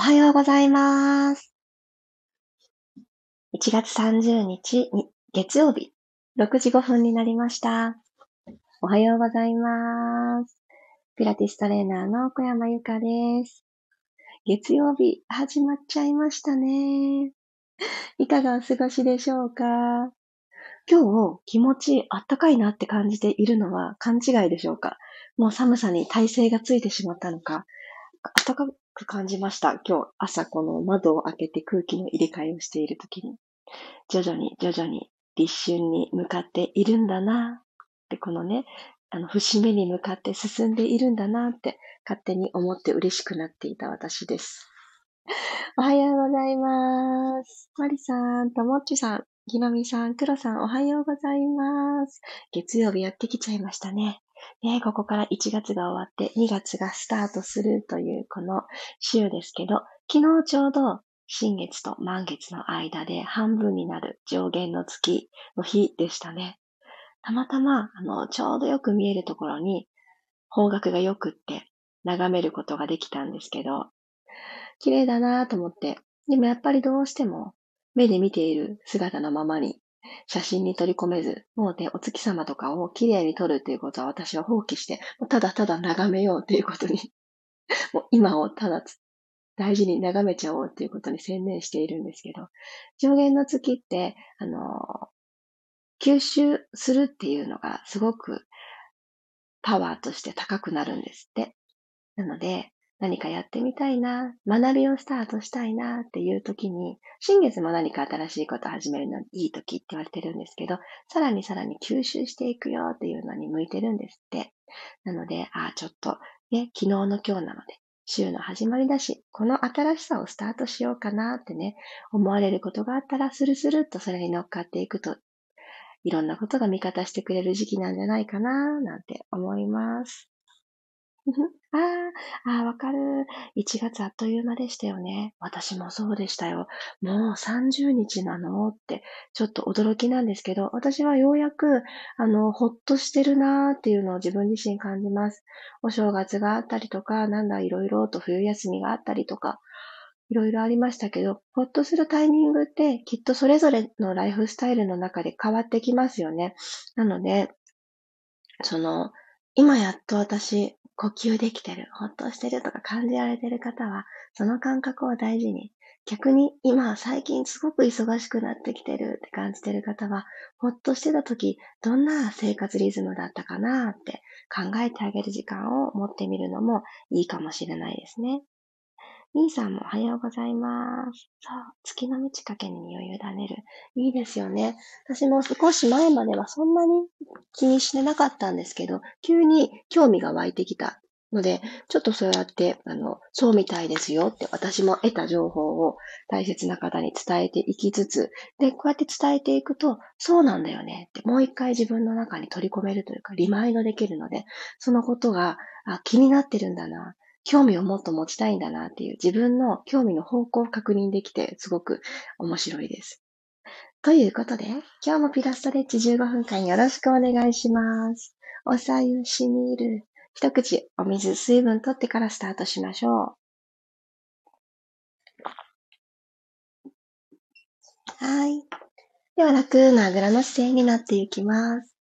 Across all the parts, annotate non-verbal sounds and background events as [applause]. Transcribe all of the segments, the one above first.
おはようございます。1月30日に月曜日、6時5分になりました。おはようございます。ピラティストレーナーの小山由かです。月曜日始まっちゃいましたね。いかがお過ごしでしょうか？今日気持ちあったかいなって感じているのは勘違いでしょうか？もう寒さに耐性がついてしまったのか、暖かく感じました。今日朝この窓を開けて空気の入れ替えをしているときに、徐々に徐々に立春に向かっているんだなってこのね、あの、節目に向かって進んでいるんだなって勝手に思って嬉しくなっていた私です。おはようございます。マリさん、ともっちさん、ひのみさん、くろさん、おはようございます。月曜日やってきちゃいましたね。ね、ここから1月が終わって2月がスタートするというこの週ですけど、昨日ちょうど新月と満月の間で半分になる上限の月の日でしたね。たまたま、あの、ちょうどよく見えるところに方角が良くって眺めることができたんですけど、綺麗だなと思って、でもやっぱりどうしても目で見ている姿のままに写真に取り込めず、もうね、お月様とかを綺麗に撮るっていうことは私は放棄して、ただただ眺めようっていうことに、[laughs] もう今をただ大事に眺めちゃおうっていうことに専念しているんですけど、上限の月って、あの、吸収するっていうのがすごくパワーとして高くなるんですって。なので、何かやってみたいな、学びをスタートしたいなっていう時に、新月も何か新しいことを始めるのにいい時って言われてるんですけど、さらにさらに吸収していくよっていうのに向いてるんですって。なので、ああ、ちょっと、ね、昨日の今日なので、週の始まりだし、この新しさをスタートしようかなってね、思われることがあったら、スルスルっとそれに乗っかっていくと、いろんなことが味方してくれる時期なんじゃないかな、なんて思います。[laughs] ああ、わかる。1月あっという間でしたよね。私もそうでしたよ。もう30日なの？って、ちょっと驚きなんですけど、私はようやく、あの、ほっとしてるなーっていうのを自分自身感じます。お正月があったりとか、なんだ、いろいろと冬休みがあったりとか、いろいろありましたけど、ほっとするタイミングってきっとそれぞれのライフスタイルの中で変わってきますよね。なので、その、今やっと私、呼吸できてる、ほっとしてるとか感じられてる方は、その感覚を大事に、逆に今最近すごく忙しくなってきてるって感じてる方は、ほっとしてた時、どんな生活リズムだったかなって考えてあげる時間を持ってみるのもいいかもしれないですね。みーさんもおはようございます。そう、月の満ち欠けに身を委ねる。いいですよね。私も少し前まではそんなに気にしてなかったんですけど、急に興味が湧いてきたので、ちょっとそうやって、あの、そうみたいですよって私も得た情報を大切な方に伝えていきつつ、で、こうやって伝えていくと、そうなんだよねってもう一回自分の中に取り込めるというか、リマインドできるので、そのことがあ気になってるんだな。興味をもっと持ちたいんだなっていう自分の興味の方向を確認できてすごく面白いです。ということで、今日もピラストレッチ15分間よろしくお願いします。おさゆしみる。一口お水、水分取ってからスタートしましょう。はい。では楽なあぐらの姿勢になっていきます。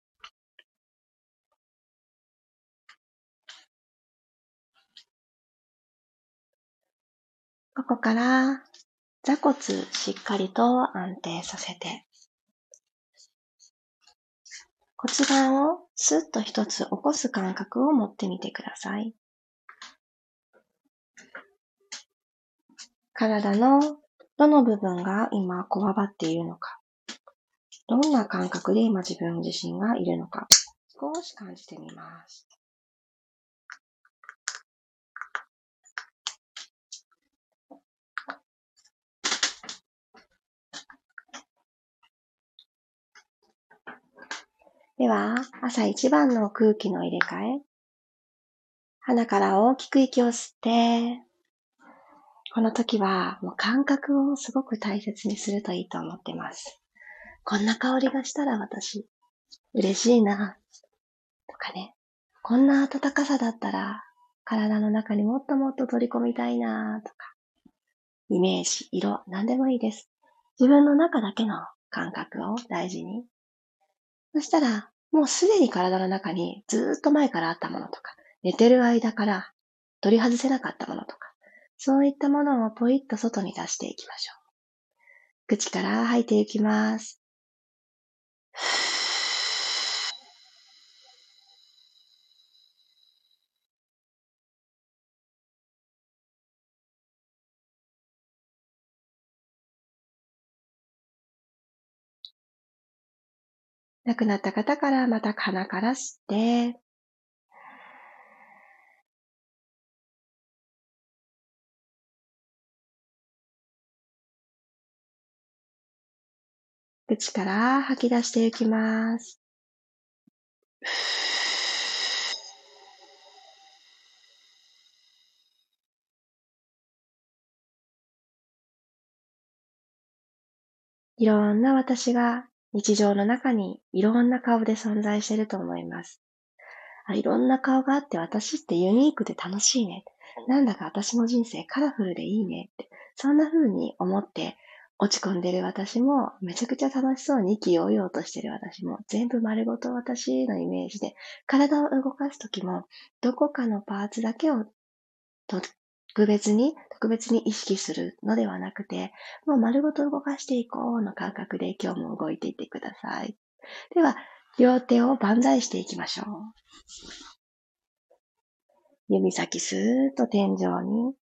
ここから座骨しっかりと安定させて、骨盤をスッと一つ起こす感覚を持ってみてください。体のどの部分が今こわばっているのか、どんな感覚で今自分自身がいるのか、少し感じてみます。では、朝一番の空気の入れ替え。鼻から大きく息を吸って、この時はもう感覚をすごく大切にするといいと思ってます。こんな香りがしたら私、嬉しいな、とかね。こんな暖かさだったら、体の中にもっともっと取り込みたいな、とか。イメージ、色、何でもいいです。自分の中だけの感覚を大事に。そしたら、もうすでに体の中にずっと前からあったものとか、寝てる間から取り外せなかったものとか、そういったものをポイッと外に出していきましょう。口から吐いていきます。亡くなった方からまた鼻から吸って、口から吐き出していきます。いろんな私が日常の中にいろんな顔で存在してると思います。あいろんな顔があって私ってユニークで楽しいね。なんだか私の人生カラフルでいいねって、そんな風に思って落ち込んでる私も、めちゃくちゃ楽しそうに意気揚々としてる私も、全部丸ごと私のイメージで、体を動かすときも、どこかのパーツだけを特別に、特別に意識するのではなくて、もう丸ごと動かしていこうの感覚で今日も動いていってください。では、両手を万歳していきましょう。指先スーッと天井に。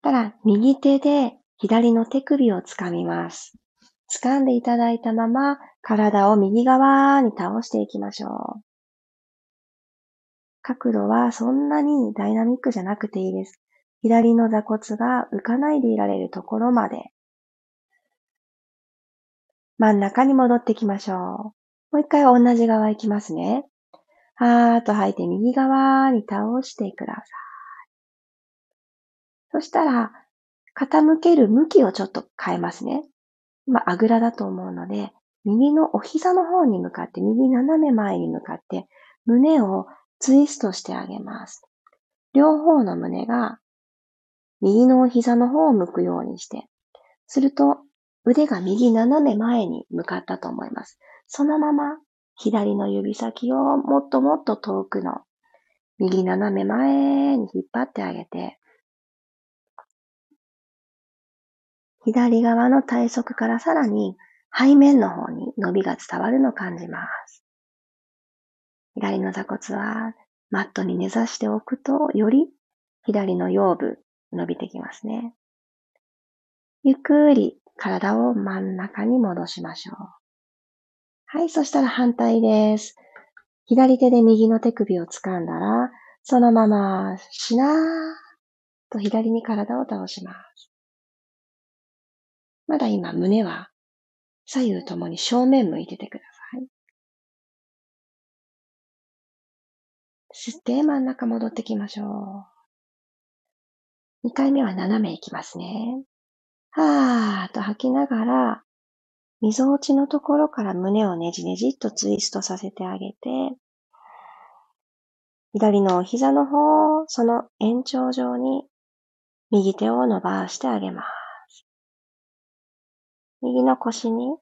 たら、右手で左の手首をつかみます。掴んでいただいたまま、体を右側に倒していきましょう。角度はそんなにダイナミックじゃなくていいです。左の座骨が浮かないでいられるところまで。真ん中に戻ってきましょう。もう一回同じ側行きますね。はーっと吐いて右側に倒してください。そしたら、傾ける向きをちょっと変えますね。今、あぐらだと思うので、右のお膝の方に向かって、右斜め前に向かって、胸をツイストしてあげます。両方の胸が右の膝の方を向くようにして、すると腕が右斜め前に向かったと思います。そのまま左の指先をもっともっと遠くの右斜め前に引っ張ってあげて、左側の体側からさらに背面の方に伸びが伝わるのを感じます。左の座骨はマットに根ざしておくと、より左の腰部伸びてきますね。ゆっくり体を真ん中に戻しましょう。はい、そしたら反対です。左手で右の手首を掴んだら、そのまましなーと左に体を倒します。まだ今胸は左右ともに正面向いててください。吸って真ん中戻ってきましょう。2回目は斜めいきますね。はーっと吐きながら、溝落ちのところから胸をねじねじっとツイストさせてあげて、左のお膝の方を、その延長上に右手を伸ばしてあげます。右の腰に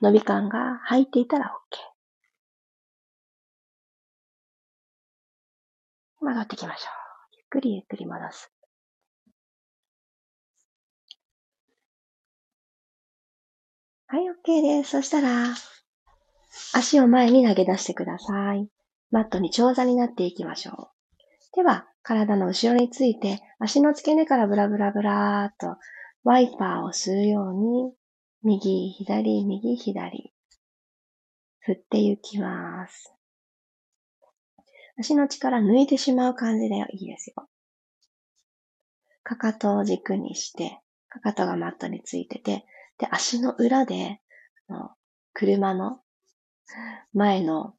伸び感が入っていたら OK。戻ってきましょう。ゆっくりゆっくり戻す。はい、OK です。そしたら、足を前に投げ出してください。マットに長座になっていきましょう。では、体の後ろについて、足の付け根からブラブラブラーっと、ワイパーを吸うように、右、左、右、左、振っていきます。足の力抜いてしまう感じでいいですよ。かかとを軸にして、かかとがマットについてて、で、足の裏で、車の前の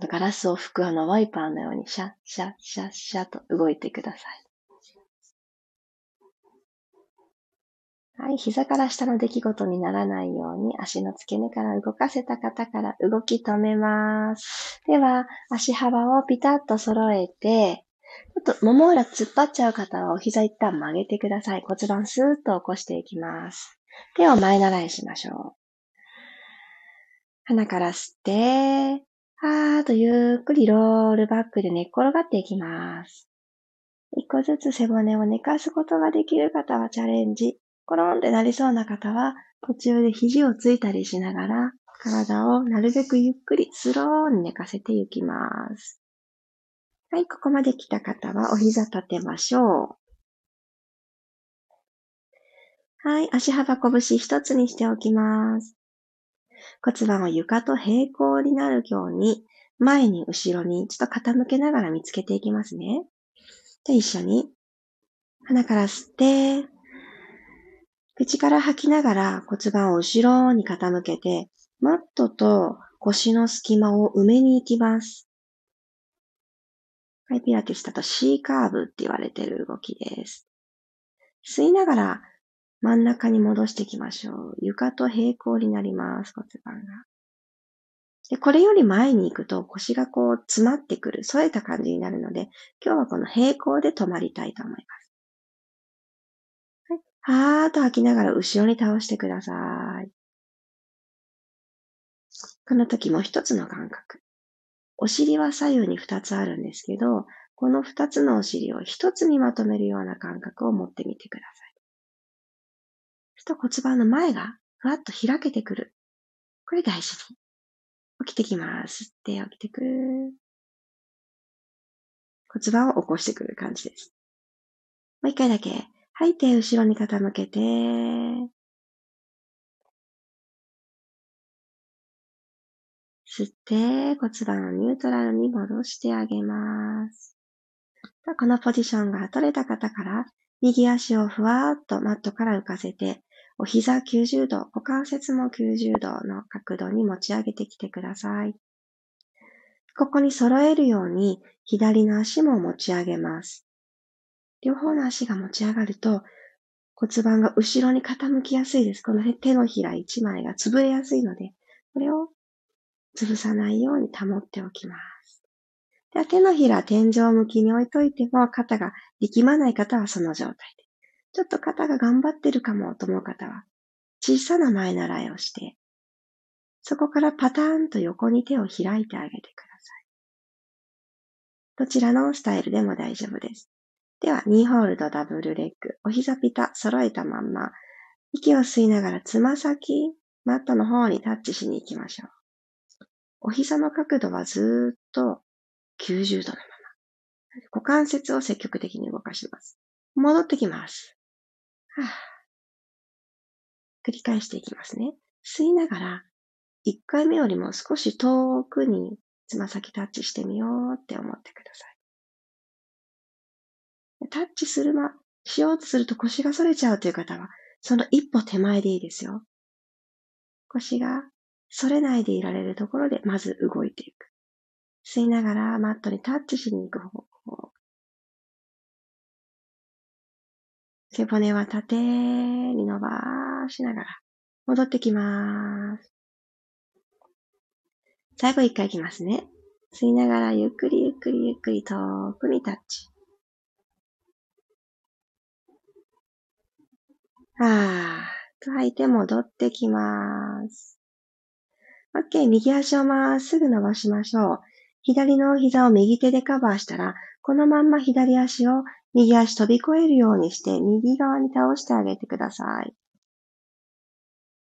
ガラスを拭くあのワイパーのようにシャッシャッシャッシャッと動いてください。はい、膝から下の出来事にならないように足の付け根から動かせた方から動き止めます。では、足幅をピタッと揃えて、ちょっと、もも裏突っ張っちゃう方はお膝一旦曲げてください。骨盤スーッと起こしていきます。手を前習いしましょう。鼻から吸って、はーっとゆっくりロールバックで寝っ転がっていきます。一個ずつ背骨を寝かすことができる方はチャレンジ。コロンってなりそうな方は途中で肘をついたりしながら体をなるべくゆっくりスローに寝かせていきます。はい、ここまで来た方はお膝立てましょう。はい、足幅拳一つにしておきます。骨盤を床と平行になるように、前に後ろにちょっと傾けながら見つけていきますね。で、一緒に。鼻から吸って、口から吐きながら骨盤を後ろに傾けて、マットと腰の隙間を埋めに行きます。はい、ピラティスだと C カーブって言われてる動きです。吸いながら真ん中に戻していきましょう。床と平行になります、骨盤が。で、これより前に行くと腰がこう詰まってくる、添えた感じになるので、今日はこの平行で止まりたいと思います。は。ーっと吐きながら後ろに倒してください。この時も一つの感覚。お尻は左右に二つあるんですけど、この二つのお尻を一つにまとめるような感覚を持ってみてください。そと骨盤の前がふわっと開けてくる。これ大事に。起きてきます。吸って起きてくる。骨盤を起こしてくる感じです。もう一回だけ。吐いて後ろに傾けて、吸って骨盤をニュートラルに戻してあげます。このポジションが取れた方から、右足をふわーっとマットから浮かせて、お膝90度、股関節も90度の角度に持ち上げてきてください。ここに揃えるように左の足も持ち上げます。両方の足が持ち上がると骨盤が後ろに傾きやすいです。この手のひら1枚が潰れやすいので、これを潰さないように保っておきます。では手のひら天井向きに置いといても肩が力まない方はその状態で。ちょっと肩が頑張ってるかもと思う方は小さな前習いをして、そこからパターンと横に手を開いてあげてください。どちらのスタイルでも大丈夫です。では、2ホールドダブルレッグ、お膝ピタ揃えたまんま、息を吸いながらつま先、マットの方にタッチしに行きましょう。お膝の角度はずっと90度のまま。股関節を積極的に動かします。戻ってきます。はあ、繰り返していきますね。吸いながら、1回目よりも少し遠くにつま先タッチしてみようって思ってください。タッチするま、しようとすると腰が反れちゃうという方は、その一歩手前でいいですよ。腰が反れないでいられるところでまず動いていく。吸いながらマットにタッチしに行く方法。背骨は縦に伸ばしながら戻ってきます。最後一回いきますね。吸いながらゆっくりゆっくりゆっくり遠くにタッチ。あーと吐いて戻ってきます。OK。右足をまっすぐ伸ばしましょう。左の膝を右手でカバーしたら、このまんま左足を右足飛び越えるようにして右側に倒してあげてください。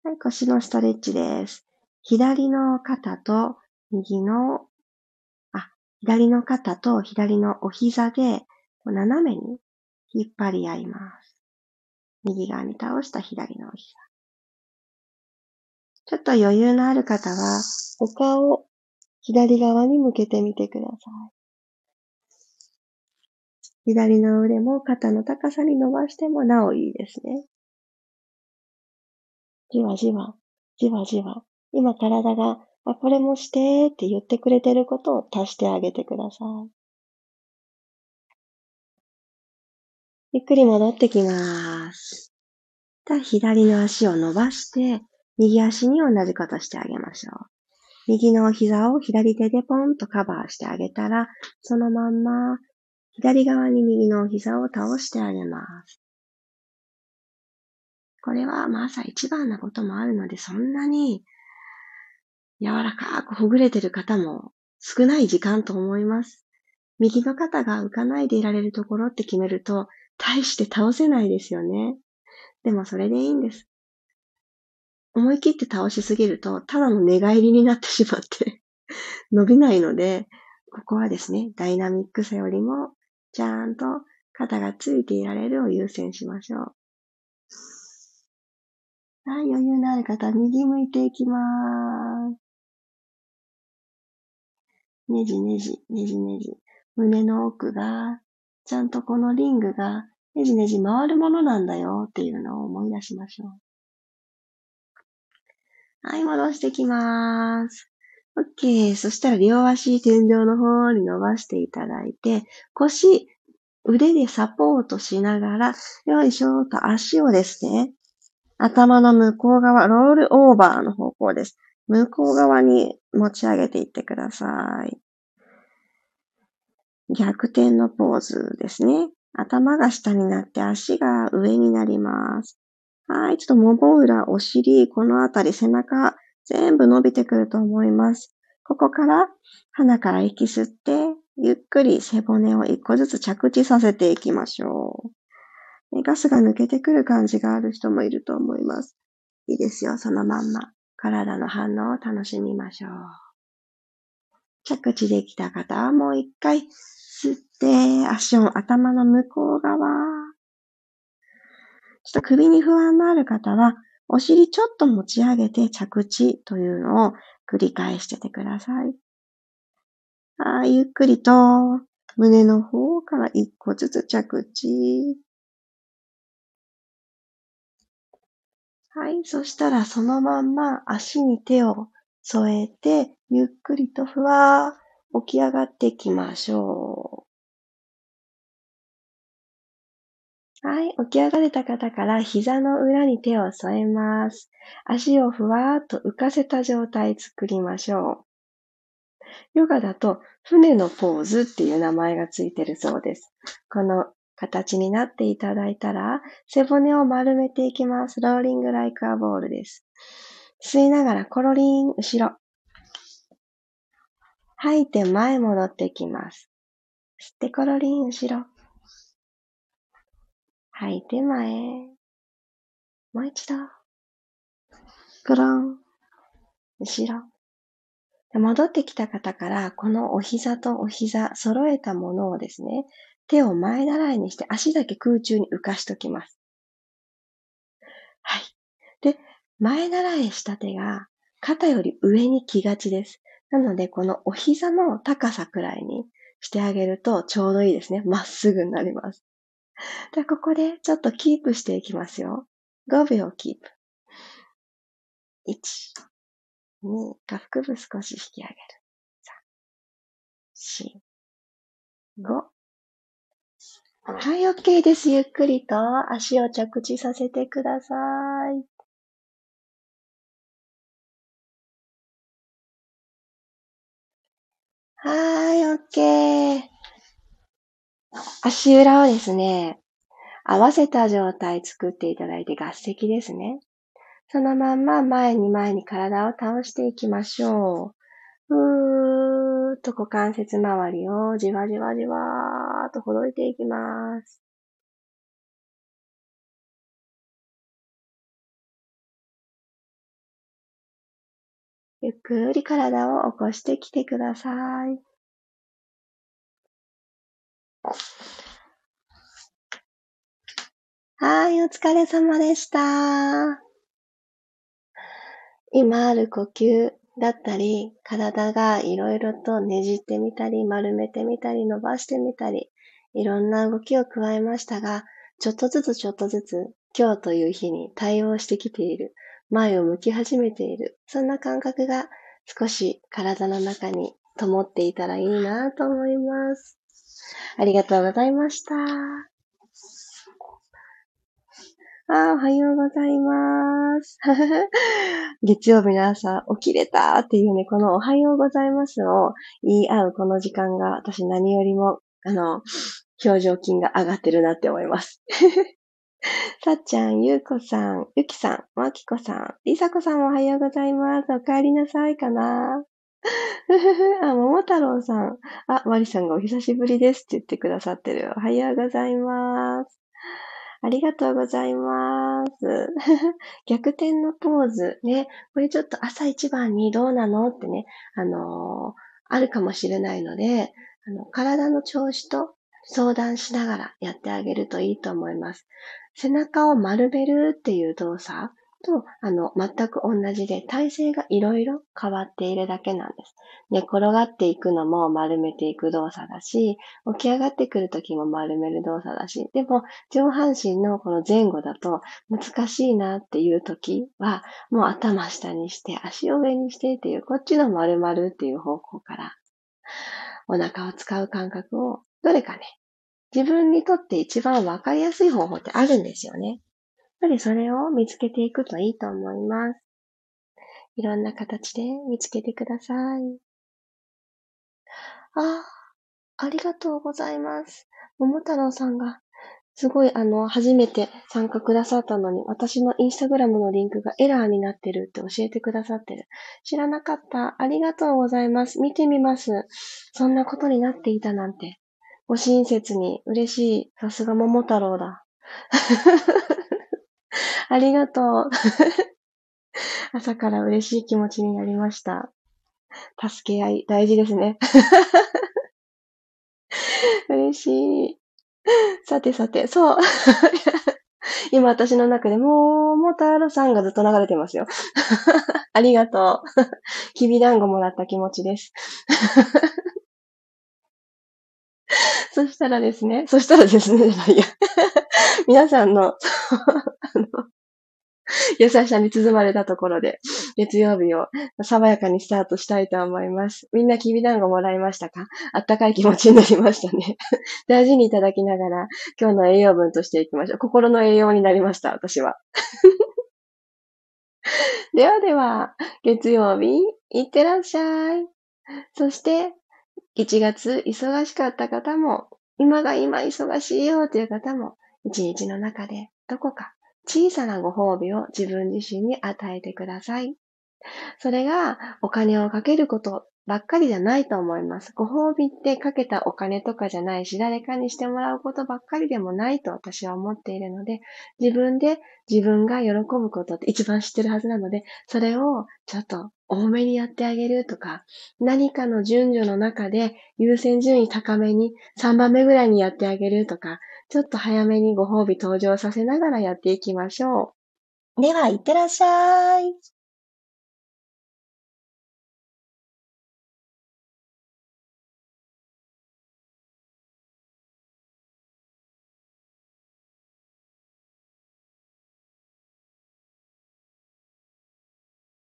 はい、腰のストレッチです。左の肩と右の、あ、左の肩と左のお膝で斜めに引っ張り合います。右側に倒した左のお膝。ちょっと余裕のある方は、お顔を左側に向けてみてください。左の腕も肩の高さに伸ばしてもなおいいですね。じわじわ、じわじわ。今体が、あ、これもしてって言ってくれてることを足してあげてください。ゆっくり戻ってきます。左の足を伸ばして、右足に同じことしてあげましょう。右の膝を左手でポンとカバーしてあげたら、そのまんま左側に右の膝を倒してあげます。これはまあ朝一番なこともあるので、そんなに柔らかくほぐれてる方も少ない時間と思います。右の肩が浮かないでいられるところって決めると、大して倒せないですよね。でもそれでいいんです。思い切って倒しすぎると、ただの寝返りになってしまって [laughs] 伸びないので、ここはですね、ダイナミックさよりも、ちゃんと肩がついていられるを優先しましょう。はい、余裕のある方、右向いていきまーす。ねじねじ、ねじねじ。胸の奥が、ちゃんとこのリングがねじねじ回るものなんだよっていうのを思い出しましょう。はい、戻してきます。OK。そしたら両足天井の方に伸ばしていただいて、腰、腕でサポートしながら、よいしょと足をですね、頭の向こう側、ロールオーバーの方向です。向こう側に持ち上げていってください。逆転のポーズですね。頭が下になって足が上になります。はい。ちょっともも裏、お尻、このあたり、背中、全部伸びてくると思います。ここから鼻から息吸って、ゆっくり背骨を一個ずつ着地させていきましょう。ガスが抜けてくる感じがある人もいると思います。いいですよ、そのまんま。体の反応を楽しみましょう。着地できた方はもう一回吸って、足を頭の向こう側。ちょっと首に不安のある方は、お尻ちょっと持ち上げて着地というのを繰り返しててください。はい、ゆっくりと胸の方から一個ずつ着地。はい。そしたらそのまんま足に手を添えて、ゆっくりとふわー起き上がっていきましょう。はい。起き上がれた方から膝の裏に手を添えます。足をふわーっと浮かせた状態作りましょう。ヨガだと船のポーズっていう名前がついてるそうです。この形になっていただいたら、背骨を丸めていきます。ローリングライクアボールです。吸いながらコロリン、後ろ。吐いて前戻ってきます。吸ってコロリン、後ろ。吐いて前。もう一度。コロン、後ろ。戻ってきた方から、このお膝とお膝揃えたものをですね、手を前習いにして足だけ空中に浮かしときます。はい。で、前習いした手が肩より上に来がちです。なので、このお膝の高さくらいにしてあげるとちょうどいいですね。まっすぐになります。で、ここでちょっとキープしていきますよ。5秒キープ。1、2、下腹部少し引き上げる。3、4、5、はい、OK です。ゆっくりと足を着地させてください。はーい、オッケー。足裏をですね、合わせた状態作っていただいて合席ですね。そのまんま前に前に体を倒していきましょう。ふーっと股関節周りをじわじわじわーっとほどいていきます。ゆっくり体を起こしてきてください。はい、お疲れ様でした。今ある呼吸だったり、体がいろいろとねじってみたり、丸めてみたり、伸ばしてみたり、いろんな動きを加えましたが、ちょっとずつちょっとずつ今日という日に対応してきている、前を向き始めている、そんな感覚が少し体の中に灯っていたらいいなと思います。ありがとうございました。あおはようございます。[laughs] 月曜日の朝、起きれたっていうね、このおはようございますを言い合うこの時間が私何よりも、あの、表情筋が上がってるなって思います。さっちゃん、ゆうこさん、ゆきさん、まきこさん、りさこさんおはようございます。お帰りなさいかな。あ、もも太郎さん。あ、まりさんがお久しぶりですって言ってくださってる。おはようございます。ありがとうございます。逆転のポーズ。ね。これちょっと朝一番にどうなのってね、あのー、あるかもしれないので、あの、体の調子と相談しながらやってあげるといいと思います。背中を丸めるっていう動作と、あの、全く同じで、体勢がいろいろ変わっているだけなんです。寝転がっていくのも丸めていく動作だし、起き上がってくるときも丸める動作だし、でも、上半身のこの前後だと難しいなっていうときは、もう頭下にして、足を上にしてっていう、こっちの丸々っていう方向から、お腹を使う感覚を、どれかね、自分にとって一番わかりやすい方法ってあるんですよね。やっぱりそれを見つけていくといいと思います。いろんな形で見つけてください。あ、ありがとうございます。桃太郎さんが、すごいあの、初めて参加くださったのに、私のインスタグラムのリンクがエラーになってるって教えてくださってる。知らなかった。ありがとうございます。見てみます。そんなことになっていたなんて。ご親切に嬉しい。さすが桃太郎だ。[laughs] ありがとう。[laughs] 朝から嬉しい気持ちになりました。助け合い、大事ですね。[laughs] 嬉しい。さてさて、そう。今私の中でもう、もたろさんがずっと流れてますよ。ありがとう。きびだんごもらった気持ちです。[laughs] そしたらですね、そしたらですね、[laughs] 皆さん [laughs] の、優しさに包まれたところで、月曜日を爽やかにスタートしたいと思います。みんなきびだんごもらいましたか？あったかい気持ちになりましたね。大事にいただきながら、今日の栄養分としていきましょう。心の栄養になりました、私は。ではでは、月曜日、いってらっしゃい。そして、1月忙しかった方も、今が今忙しいよという方も、一日の中でどこか小さなご褒美を自分自身に与えてください。それがお金をかけることばっかりじゃないと思います。ご褒美ってかけたお金とかじゃないし、誰かにしてもらうことばっかりでもないと私は思っているので、自分で自分が喜ぶことって一番知ってるはずなので、それをちょっと多めにやってあげるとか、何かの順序の中で優先順位高めに3番目ぐらいにやってあげるとか、ちょっと早めにご褒美登場させながらやっていきましょう。では、いってらっしゃい。